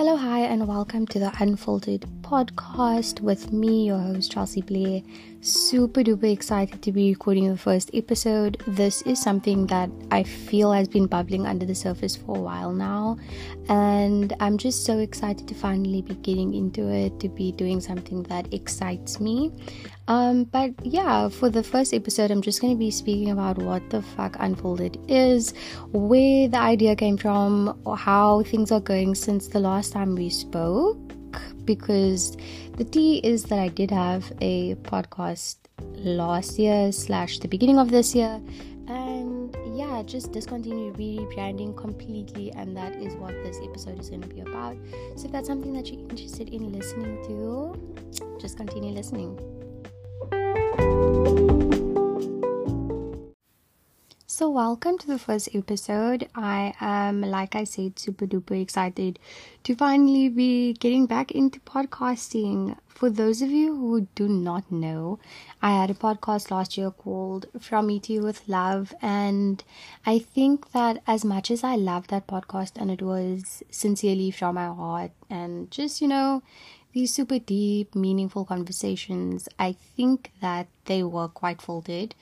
Hello, hi, and welcome to the Unfiltered podcast with me, your host, Chelsea Blair. Super duper excited to be recording the first episode. This is something that I feel has been bubbling under the surface for a while now, and I'm just so excited to finally be getting into it, to be doing something that excites me. Um, but yeah, for the first episode, I'm just going to be speaking about what the fuck Unfiltered is, where the idea came from, how things are going since the last time we spoke. Because the tea is that I did have a podcast last year slash the beginning of this year, and yeah, just discontinued rebranding completely, and that is what this episode is going to be about. So if that's something that you're interested in listening to, just continue listening. Welcome to the first episode. I am, like I said, super duper excited to finally be getting back into podcasting. For those of you who do not know, I had a podcast last year called From You with Love, and I think that as much as I loved that podcast and it was sincerely from my heart and just, you know, these super deep, meaningful conversations, I think that they were quite folded.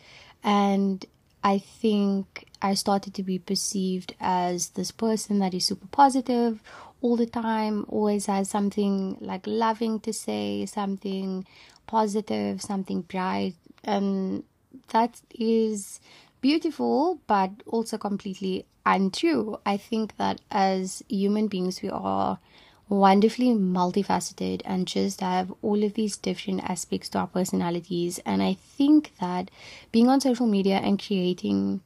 And I think I started to be perceived as this person that is super positive all the time, always has something like loving to say, something positive, something bright. And that is beautiful, but also completely untrue. I think that as human beings, we are wonderfully multifaceted and just have all of these different aspects to our personalities. And I think that being on social media and creating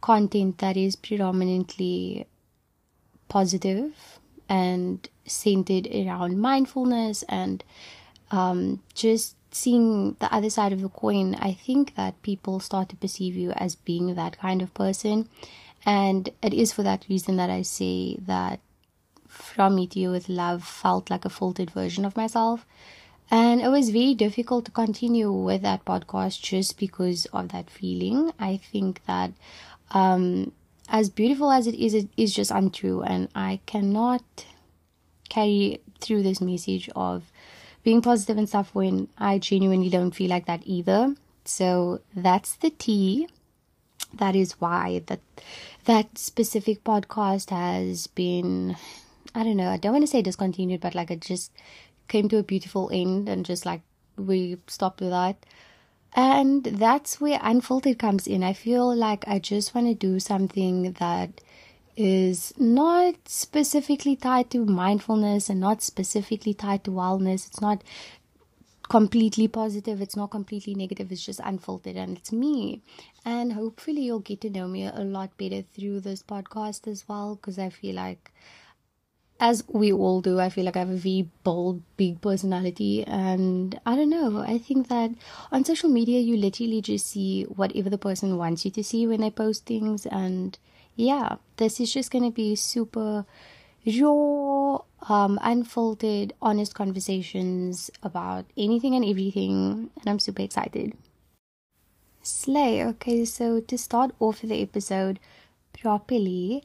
content that is predominantly positive and centered around mindfulness and um, just seeing the other side of the coin, I think that people start to perceive you as being that kind of person. And it is for that reason that I say that from Meet You with Love felt like a filtered version of myself. And it was very difficult to continue with that podcast just because of that feeling. I think that um, as beautiful as it is, it is just untrue. And I cannot carry through this message of being positive and stuff when I genuinely don't feel like that either. So that's the tea. That is why that that specific podcast has been I don't know, I don't want to say discontinued, but like it just came to a beautiful end and just like we stopped with that. And that's where Unfiltered comes in. I feel like I just want to do something that is not specifically tied to mindfulness and not specifically tied to wellness. It's not completely positive, it's not completely negative, it's just unfiltered and it's me. And hopefully, you'll get to know me a lot better through this podcast as well because I feel like as we all do, I feel like I have a very bold, big personality. And I don't know, I think that on social media, you literally just see whatever the person wants you to see when they post things. And yeah, this is just going to be super raw, um, unfolded, honest conversations about anything and everything. And I'm super excited. Slay. Okay, so to start off the episode properly,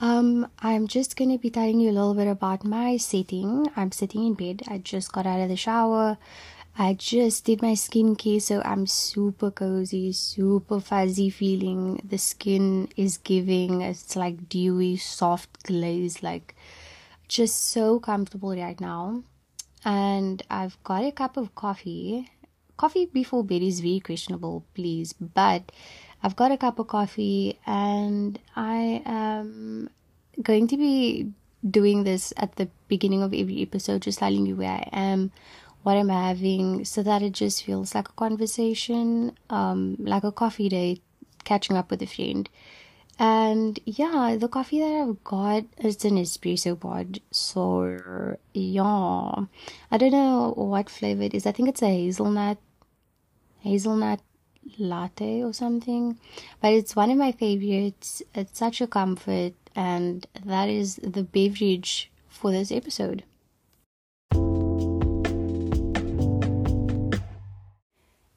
um, I'm just gonna be telling you a little bit about my setting. I'm sitting in bed. I just got out of the shower. I just did my skincare, so I'm super cozy, super fuzzy feeling. The skin is giving, it's like dewy, soft glaze, like just so comfortable right now. And I've got a cup of coffee. Coffee before bed is very questionable, please, but I've got a cup of coffee and I am going to be doing this at the beginning of every episode, just telling you where I am, what I'm having, so that it just feels like a conversation, um, like a coffee date, catching up with a friend. And yeah, the coffee that I've got is an espresso pod. So yeah, I don't know what flavor it is. I think it's a hazelnut, hazelnut latte or something, but it's one of my favorites. It's such a comfort, and that is the beverage for this episode.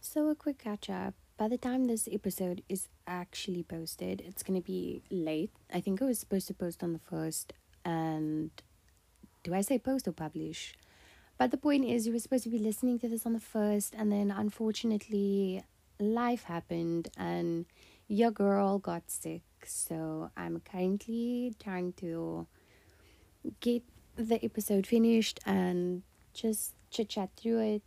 So, a quick catch up. By the time this episode is actually posted, it's going to be late. I think I was supposed to post on the first, and do I say post or publish? But the point is, you were supposed to be listening to this on the first, and then unfortunately, life happened and your girl got sick. So I'm currently trying to get the episode finished and just chit chat through it,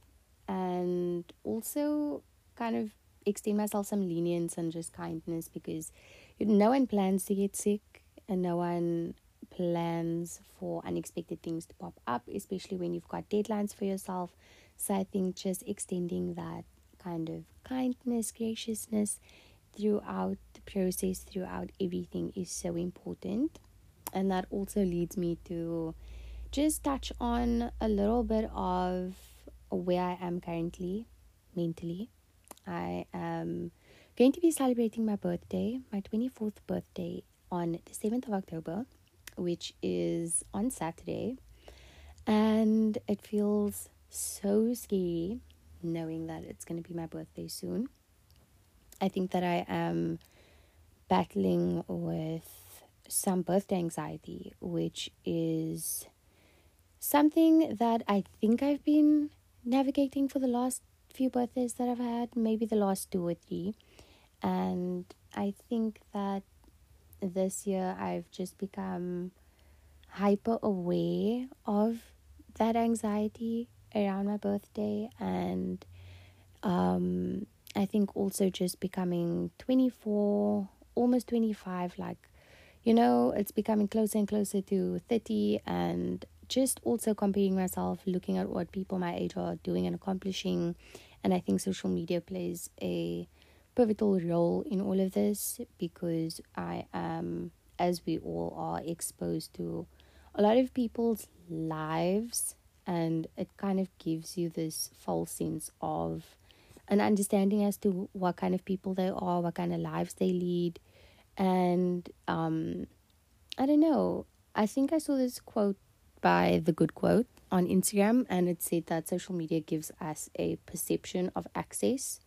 and also kind of extend myself some lenience and just kindness because no one plans to get sick and no one plans for unexpected things to pop up, especially when you've got deadlines for yourself. So I think just extending that kind of kindness, graciousness throughout the process, throughout everything is so important. And that also leads me to just touch on a little bit of where I am currently mentally. I am going to be celebrating my birthday, my 24th birthday, on the 7th of October which is on Saturday. And it feels so scary knowing that it's going to be my birthday soon. I think that I am battling with some birthday anxiety, which is something that I think I've been navigating for the last few birthdays that I've had, maybe the last two or three. And I think that this year I've just become hyper aware of that anxiety around my birthday and um, I think also just becoming 24, almost 25, like, you know, it's becoming closer and closer to 30, and just also comparing myself, looking at what people my age are doing and accomplishing. And I think social media plays a pivotal role in all of this because I am, as we all are, exposed to a lot of people's lives, and it kind of gives you this false sense of an understanding as to what kind of people they are, what kind of lives they lead. And um, I don't know. I think I saw this quote by The Good Quote on Instagram, and it said that social media gives us a perception of access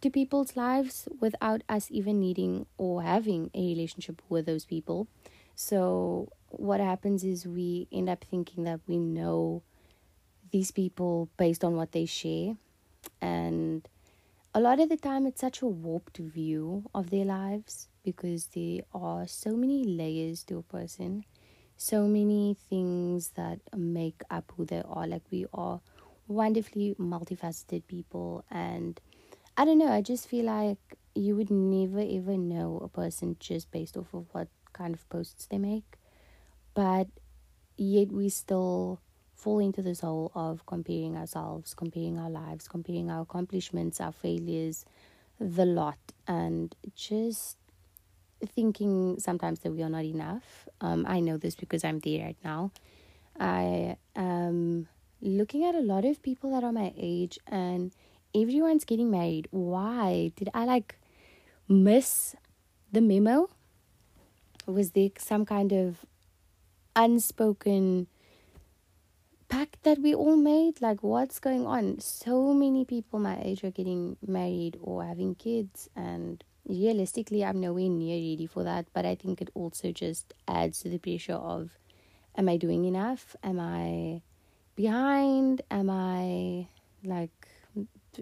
to people's lives without us even needing or having a relationship with those people. So, what happens is we end up thinking that we know these people based on what they share. And a lot of the time, it's such a warped view of their lives because there are so many layers to a person, so many things that make up who they are. Like, we are wonderfully multifaceted people and I don't know, I just feel like you would never ever know a person just based off of what kind of posts they make. But yet we still fall into this hole of comparing ourselves, comparing our lives, comparing our accomplishments, our failures, the lot, and just thinking sometimes that we are not enough. Um, I know this because I'm there right now. I am looking at a lot of people that are my age and everyone's getting married. Why? Did I like miss the memo? Was there some kind of unspoken that we all made? Like, what's going on? So many people my age are getting married or having kids, and realistically, I'm nowhere near ready for that. But I think it also just adds to the pressure of am I doing enough? Am I behind? Am I like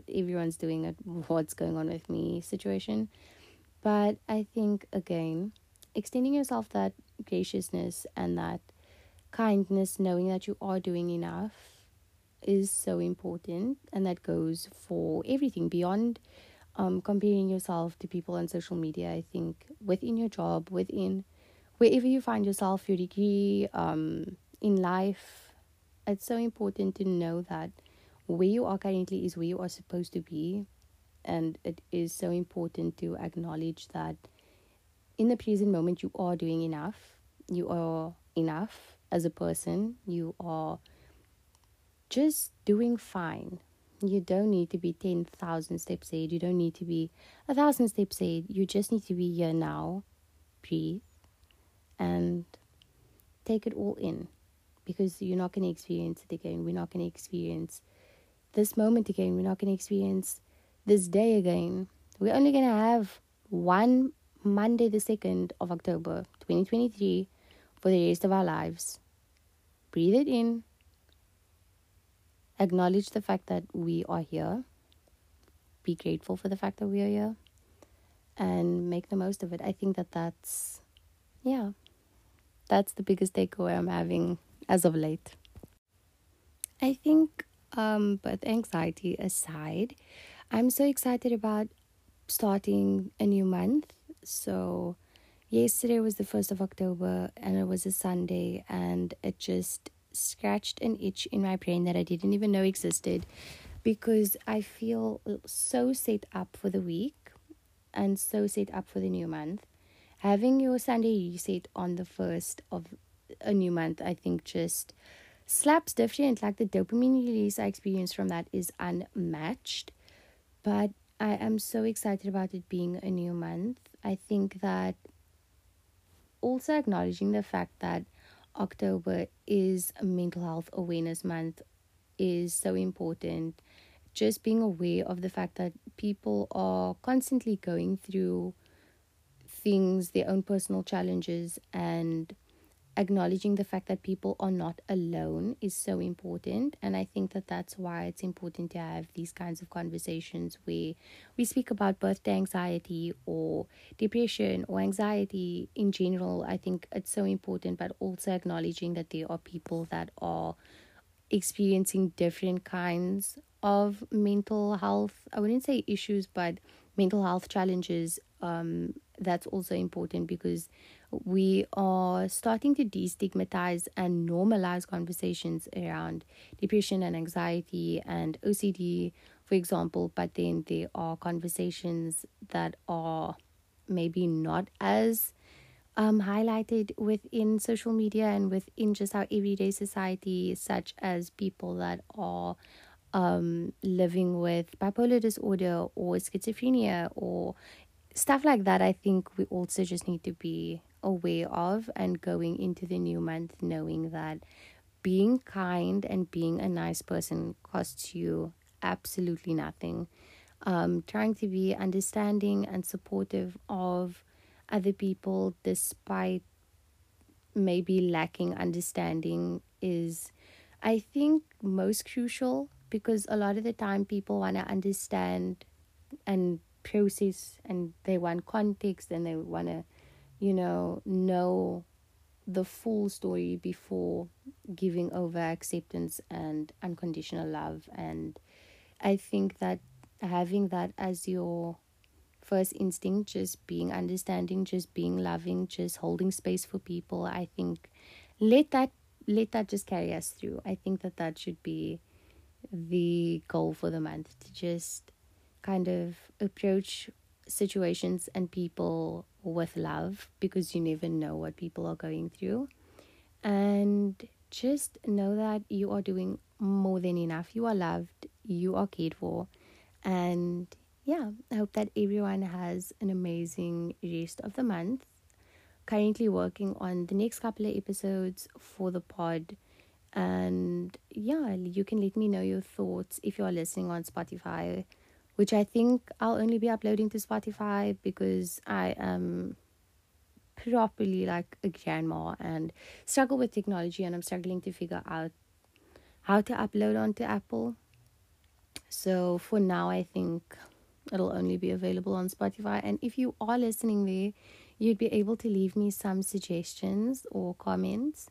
everyone's doing it, what's going on with me situation. But I think, again, extending yourself that graciousness and that kindness, knowing that you are doing enough, is so important. And that goes for everything beyond um, comparing yourself to people on social media. I think within your job, within wherever you find yourself, your degree, um, in life, it's so important to know that where you are currently is where you are supposed to be. And it is so important to acknowledge that in the present moment, you are doing enough. You are enough as a person. You are just doing fine. You don't need to be 10,000 steps ahead. You don't need to be a thousand steps ahead. You just need to be here now, breathe, and take it all in because you're not going to experience it again. We're not going to experience this moment again. We're not going to experience this day again. We're only going to have one Monday, the 2nd of October, 2023, for the rest of our lives. breathe it in, acknowledge the fact that we are here, be grateful for the fact that we are here, and make the most of it. I think that that's, yeah, that's the biggest takeaway I'm having as of late. I think, um, but anxiety aside, I'm so excited about starting a new month. So, yesterday was the 1st of October and it was a Sunday, and it just scratched an itch in my brain that I didn't even know existed because I feel so set up for the week and so set up for the new month. Having your Sunday reset on the first of a new month, I think, just slaps different. Like the dopamine release I experienced from that is unmatched. But I am so excited about it being a new month. I think that also acknowledging the fact that October is mental health awareness month is so important. Just being aware of the fact that people are constantly going through things, their own personal challenges, and acknowledging the fact that people are not alone is so important. And I think that that's why it's important to have these kinds of conversations where we speak about birthday anxiety or depression or anxiety in general. I think it's so important, but also acknowledging that there are people that are experiencing different kinds of mental health i wouldn't say issues but mental health challenges um, that's also important because we are starting to destigmatize and normalize conversations around depression and anxiety and OCD, for example. But then there are conversations that are maybe not as um, highlighted within social media and within just our everyday society, such as people that are um, living with bipolar disorder or schizophrenia or stuff like that, I think we also just need to be aware of and going into the new month knowing that being kind and being a nice person costs you absolutely nothing. Um, trying to be understanding and supportive of other people despite maybe lacking understanding is, I think, most crucial because a lot of the time people want to understand and process and they want context and they want to you know know the full story before giving over acceptance and unconditional love. And i think that having that as your first instinct just being understanding just being loving just holding space for people i think let that let that just carry us through. I think that that should be the goal for the month to just kind of approach situations and people with love because you never know what people are going through. And just know that you are doing more than enough. You are loved, you are cared for. And yeah, I hope that everyone has an amazing rest of the month. Currently working on the next couple of episodes for the pod and yeah you can let me know your thoughts if you are listening on spotify which i think i'll only be uploading to spotify because i am properly like a grandma and struggle with technology and i'm struggling to figure out how to upload onto apple. So for now i think it'll only be available on spotify. And if you are listening there you'd be able to leave me some suggestions or comments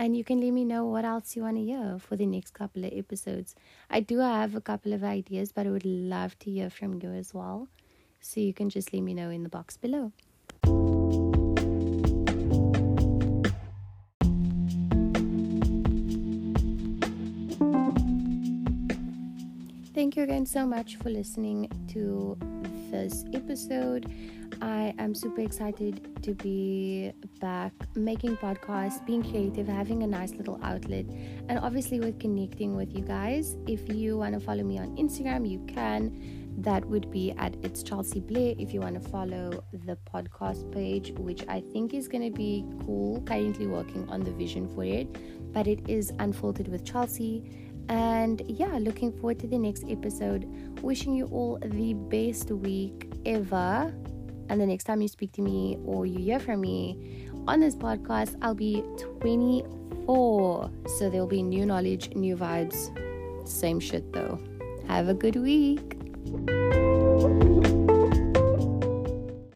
and you can let me know what else you want to hear for the next couple of episodes. I do have a couple of ideas, but I would love to hear from you as well. So you can just let me know in the box below. Thank you again so much for listening to this episode. I am super excited to be back making podcasts, being creative, having a nice little outlet, and obviously with connecting with you guys. If you want to follow me on Instagram, you can. That would be at It's Chelsea Blair. If you want to follow the podcast page, which I think is going to be cool, currently working on the vision for it, but it is Unfiltered with Chelsea. And yeah, looking forward to the next episode. Wishing you all the best week ever. And the next time you speak to me or you hear from me on this podcast, I'll be 24. So there'll be new knowledge, new vibes. Same shit though. Have a good week.